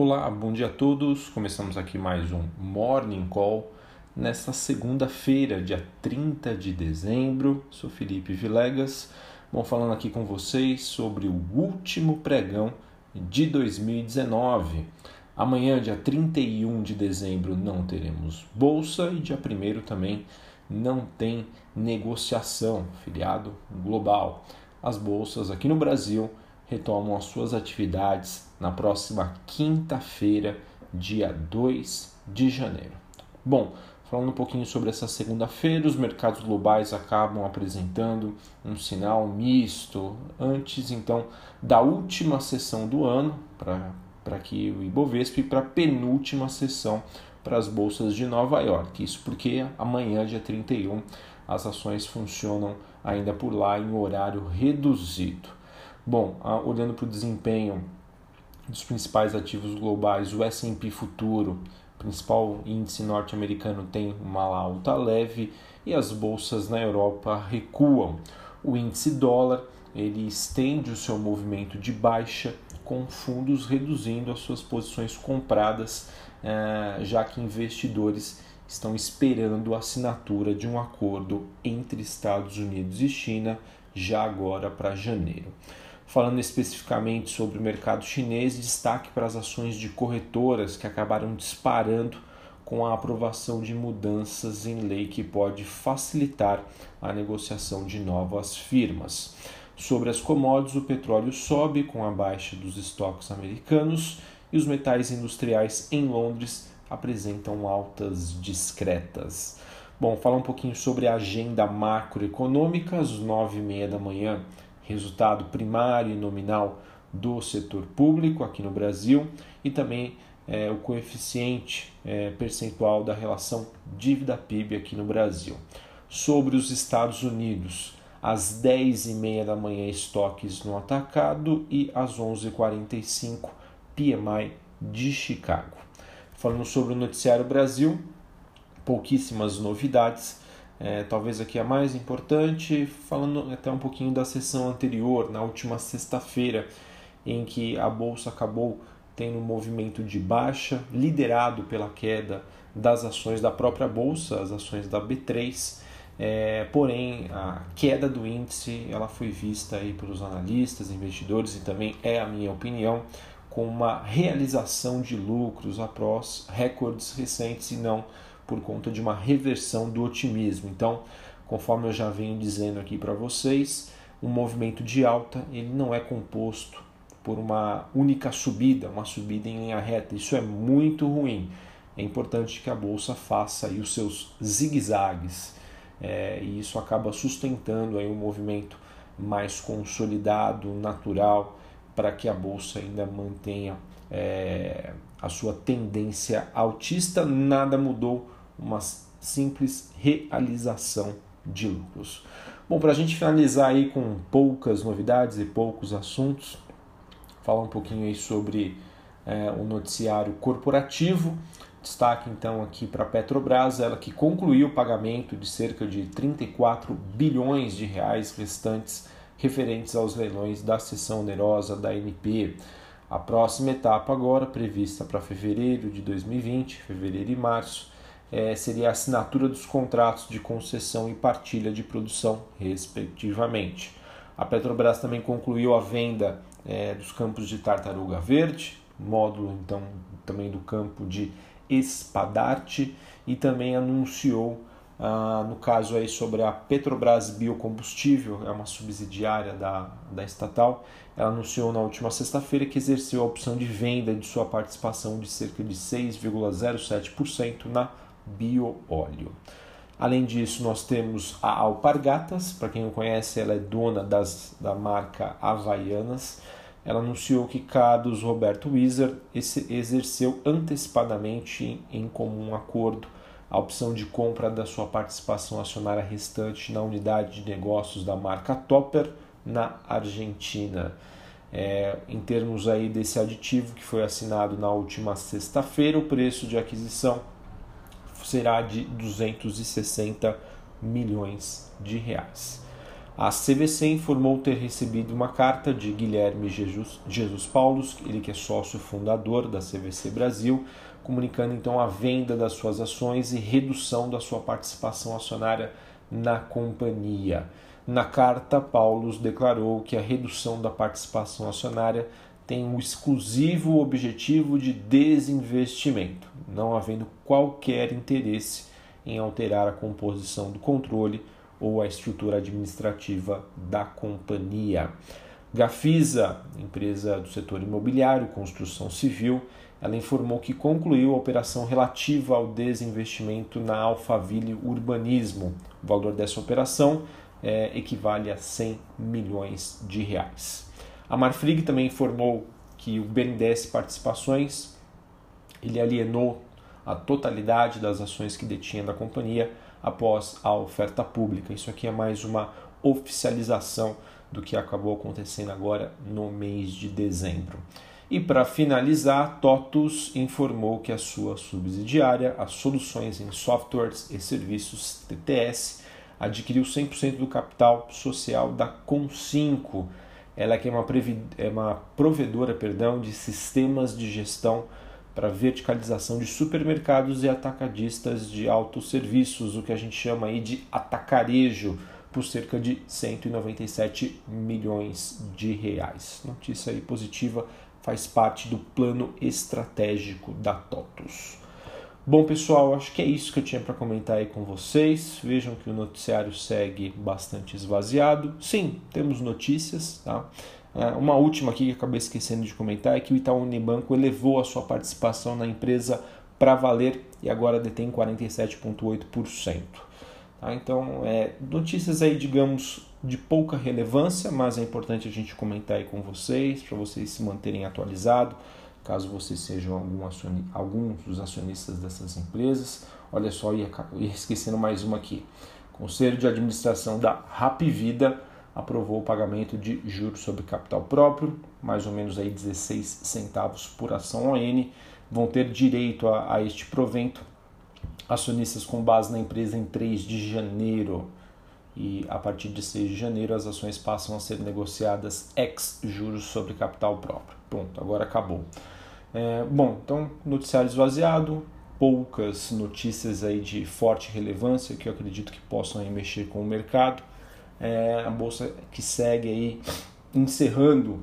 Olá, bom dia a todos. Começamos aqui mais um Morning Call nesta segunda-feira, dia 30 de dezembro. Sou Felipe Vilegas. Bom, falando aqui com vocês sobre o último pregão de 2019. Amanhã, dia 31 de dezembro, não teremos bolsa e dia 1 também não tem negociação, filiado global. As bolsas aqui no Brasil retomam as suas atividades na próxima quinta-feira, dia 2 de janeiro. Bom, falando um pouquinho sobre essa segunda-feira, os mercados globais acabam apresentando um sinal misto antes então da última sessão do ano para que o Ibovespa e para a penúltima sessão para as bolsas de Nova York. Isso porque amanhã, dia 31, as ações funcionam ainda por lá em horário reduzido. Bom, olhando para o desempenho dos principais ativos globais, o S&P Futuro, principal índice norte-americano, tem uma alta leve e as bolsas na Europa recuam. O índice dólar ele estende o seu movimento de baixa, com fundos reduzindo as suas posições compradas, eh, já que investidores estão esperando a assinatura de um acordo entre Estados Unidos e China já agora para janeiro. Falando especificamente sobre o mercado chinês, destaque para as ações de corretoras que acabaram disparando com a aprovação de mudanças em lei que pode facilitar a negociação de novas firmas. Sobre as commodities, o petróleo sobe com a baixa dos estoques americanos e os metais industriais em Londres apresentam altas discretas. Bom, falar um pouquinho sobre a agenda macroeconômica, às nove e meia da manhã resultado primário e nominal do setor público aqui no Brasil e também é, o coeficiente é, percentual da relação dívida-PIB aqui no Brasil. Sobre os Estados Unidos, às 10h30 da manhã, estoques no atacado e às 11h45, PMI de Chicago. Falando sobre o Noticiário Brasil, pouquíssimas novidades é, talvez aqui a mais importante, falando até um pouquinho da sessão anterior, na última sexta-feira, em que a bolsa acabou tendo um movimento de baixa, liderado pela queda das ações da própria bolsa, as ações da B3. É, porém, a queda do índice ela foi vista aí pelos analistas, investidores e também é a minha opinião com uma realização de lucros após recordes recentes e não por conta de uma reversão do otimismo. Então, conforme eu já venho dizendo aqui para vocês, um movimento de alta ele não é composto por uma única subida, uma subida em linha reta. Isso é muito ruim. É importante que a bolsa faça aí os seus zigue-zagues é, e isso acaba sustentando aí um movimento mais consolidado, natural, para que a bolsa ainda mantenha é, a sua tendência altista. Nada mudou uma simples realização de lucros. Bom, para a gente finalizar aí com poucas novidades e poucos assuntos, falar um pouquinho aí sobre é, o noticiário corporativo. Destaque então aqui para a Petrobras, ela que concluiu o pagamento de cerca de 34 bilhões de reais restantes referentes aos leilões da seção onerosa da NP. A próxima etapa agora prevista para fevereiro de 2020, fevereiro e março, é, seria a assinatura dos contratos de concessão e partilha de produção, respectivamente. A Petrobras também concluiu a venda é, dos campos de Tartaruga Verde, módulo então também do campo de Espadarte e também anunciou ah, no caso aí sobre a Petrobras Biocombustível, é uma subsidiária da, da estatal, ela anunciou na última sexta-feira que exerceu a opção de venda de sua participação de cerca de 6,07% na bioóleo. Além disso, nós temos a Alpargatas, para quem não conhece, ela é dona das, da marca Havaianas. Ela anunciou que Carlos Roberto Wieser exerceu antecipadamente em comum acordo a opção de compra da sua participação acionária restante na unidade de negócios da marca Topper na Argentina. É, em termos aí desse aditivo que foi assinado na última sexta-feira, o preço de aquisição será de 260 milhões de reais. A CVC informou ter recebido uma carta de Guilherme Jesus, Jesus Paulos, ele que é sócio fundador da CVC Brasil, comunicando então a venda das suas ações e redução da sua participação acionária na companhia. Na carta, Paulos declarou que a redução da participação acionária tem um exclusivo objetivo de desinvestimento, não havendo qualquer interesse em alterar a composição do controle ou a estrutura administrativa da companhia. Gafisa, empresa do setor imobiliário, construção civil, ela informou que concluiu a operação relativa ao desinvestimento na Alphaville Urbanismo. O valor dessa operação é, equivale a 100 milhões de reais. A Marfrig também informou que o BNDES Participações ele alienou a totalidade das ações que detinha da companhia após a oferta pública. Isso aqui é mais uma oficialização do que acabou acontecendo agora no mês de dezembro. E para finalizar, TOTUS informou que a sua subsidiária, a Soluções em Softwares e Serviços TTS, adquiriu 100% do capital social da Com5. Ela que é uma, é uma provedora perdão, de sistemas de gestão para verticalização de supermercados e atacadistas de autosserviços, o que a gente chama aí de atacarejo, por cerca de 197 milhões de reais. Notícia aí positiva, faz parte do plano estratégico da TOTUS. Bom, pessoal, acho que é isso que eu tinha para comentar aí com vocês. Vejam que o noticiário segue bastante esvaziado. Sim, temos notícias, tá? É, uma última aqui que acabei esquecendo de comentar é que o Itaú Unibanco elevou a sua participação na empresa para valer e agora detém 47,8%. Tá? Então, é, notícias aí, digamos, de pouca relevância, mas é importante a gente comentar aí com vocês, para vocês se manterem atualizados caso vocês sejam algum alguns dos acionistas dessas empresas. Olha só, ia, ia esquecendo mais uma aqui. Conselho de Administração da Rapvida aprovou o pagamento de juros sobre capital próprio, mais ou menos aí 16 centavos por ação ON. Vão ter direito a, a este provento acionistas com base na empresa em 3 de janeiro. E a partir de 6 de janeiro as ações passam a ser negociadas ex juros sobre capital próprio. Pronto, agora acabou. É, bom, então noticiário esvaziado, poucas notícias aí de forte relevância que eu acredito que possam aí mexer com o mercado. É, a bolsa que segue aí encerrando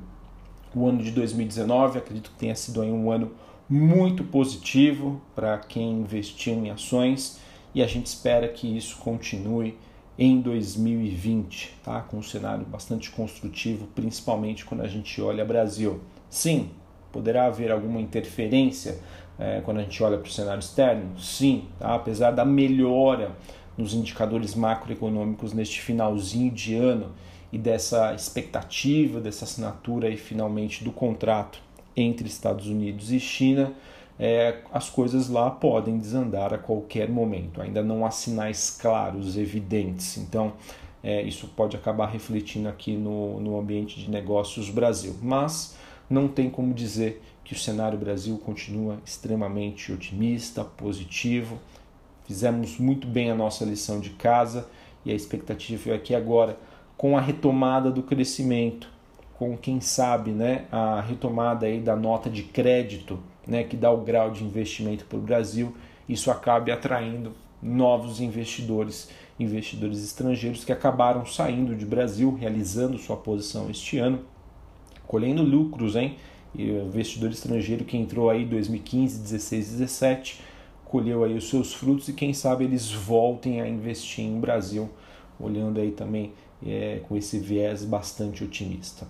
o ano de 2019, acredito que tenha sido aí um ano muito positivo para quem investiu em ações e a gente espera que isso continue em 2020, tá? Com um cenário bastante construtivo, principalmente quando a gente olha Brasil. Sim, Poderá haver alguma interferência é, quando a gente olha para o cenário externo? Sim, tá? apesar da melhora nos indicadores macroeconômicos neste finalzinho de ano e dessa expectativa, dessa assinatura e finalmente do contrato entre Estados Unidos e China, é, as coisas lá podem desandar a qualquer momento. Ainda não há sinais claros, evidentes. Então, é, isso pode acabar refletindo aqui no, no ambiente de negócios Brasil. Mas não tem como dizer que o cenário Brasil continua extremamente otimista, positivo. Fizemos muito bem a nossa lição de casa e a expectativa é que agora, com a retomada do crescimento, com quem sabe, né, a retomada aí da nota de crédito, né, que dá o grau de investimento para o Brasil, isso acabe atraindo novos investidores, investidores estrangeiros que acabaram saindo de Brasil, realizando sua posição este ano colhendo lucros, hein? E o investidor estrangeiro que entrou aí 2015, 16, 17, colheu aí os seus frutos e quem sabe eles voltem a investir em Brasil, olhando aí também é, com esse viés bastante otimista.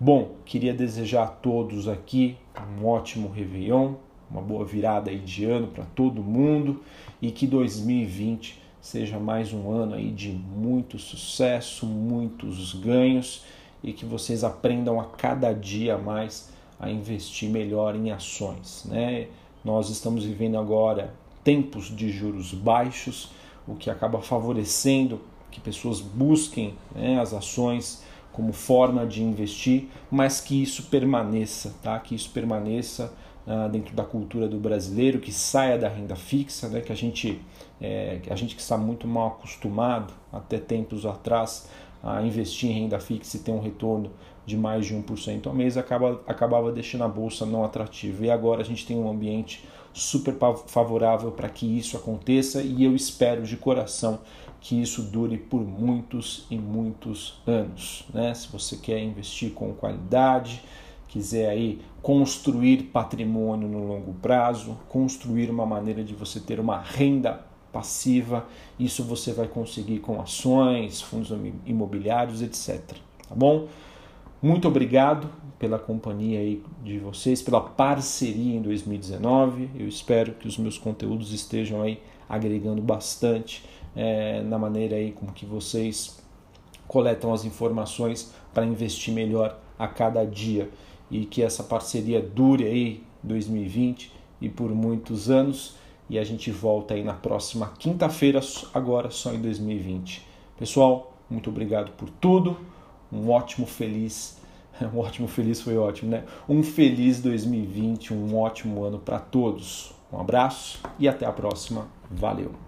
Bom, queria desejar a todos aqui um ótimo Réveillon, uma boa virada aí de ano para todo mundo e que 2020 seja mais um ano aí de muito sucesso, muitos ganhos e que vocês aprendam a cada dia mais a investir melhor em ações. Né? Nós estamos vivendo agora tempos de juros baixos, o que acaba favorecendo que pessoas busquem né, as ações como forma de investir, mas que isso permaneça, tá? Que isso permaneça uh, dentro da cultura do brasileiro, que saia da renda fixa, né? Que a gente, é, a gente que está muito mal acostumado até tempos atrás a investir em renda fixa e ter um retorno de mais de 1% ao mês, acaba, acabava deixando a bolsa não atrativa. E agora a gente tem um ambiente super favorável para que isso aconteça e eu espero de coração que isso dure por muitos e muitos anos. Né? Se você quer investir com qualidade, quiser aí construir patrimônio no longo prazo, construir uma maneira de você ter uma renda passiva, isso você vai conseguir com ações, fundos imobiliários, etc. Tá bom? Muito obrigado pela companhia aí de vocês, pela parceria em 2019. Eu espero que os meus conteúdos estejam aí agregando bastante é, na maneira aí como que vocês coletam as informações para investir melhor a cada dia e que essa parceria dure aí 2020 e por muitos anos e a gente volta aí na próxima quinta-feira agora só em 2020. Pessoal, muito obrigado por tudo. Um ótimo feliz um ótimo feliz foi ótimo, né? Um feliz 2020, um ótimo ano para todos. Um abraço e até a próxima. Valeu!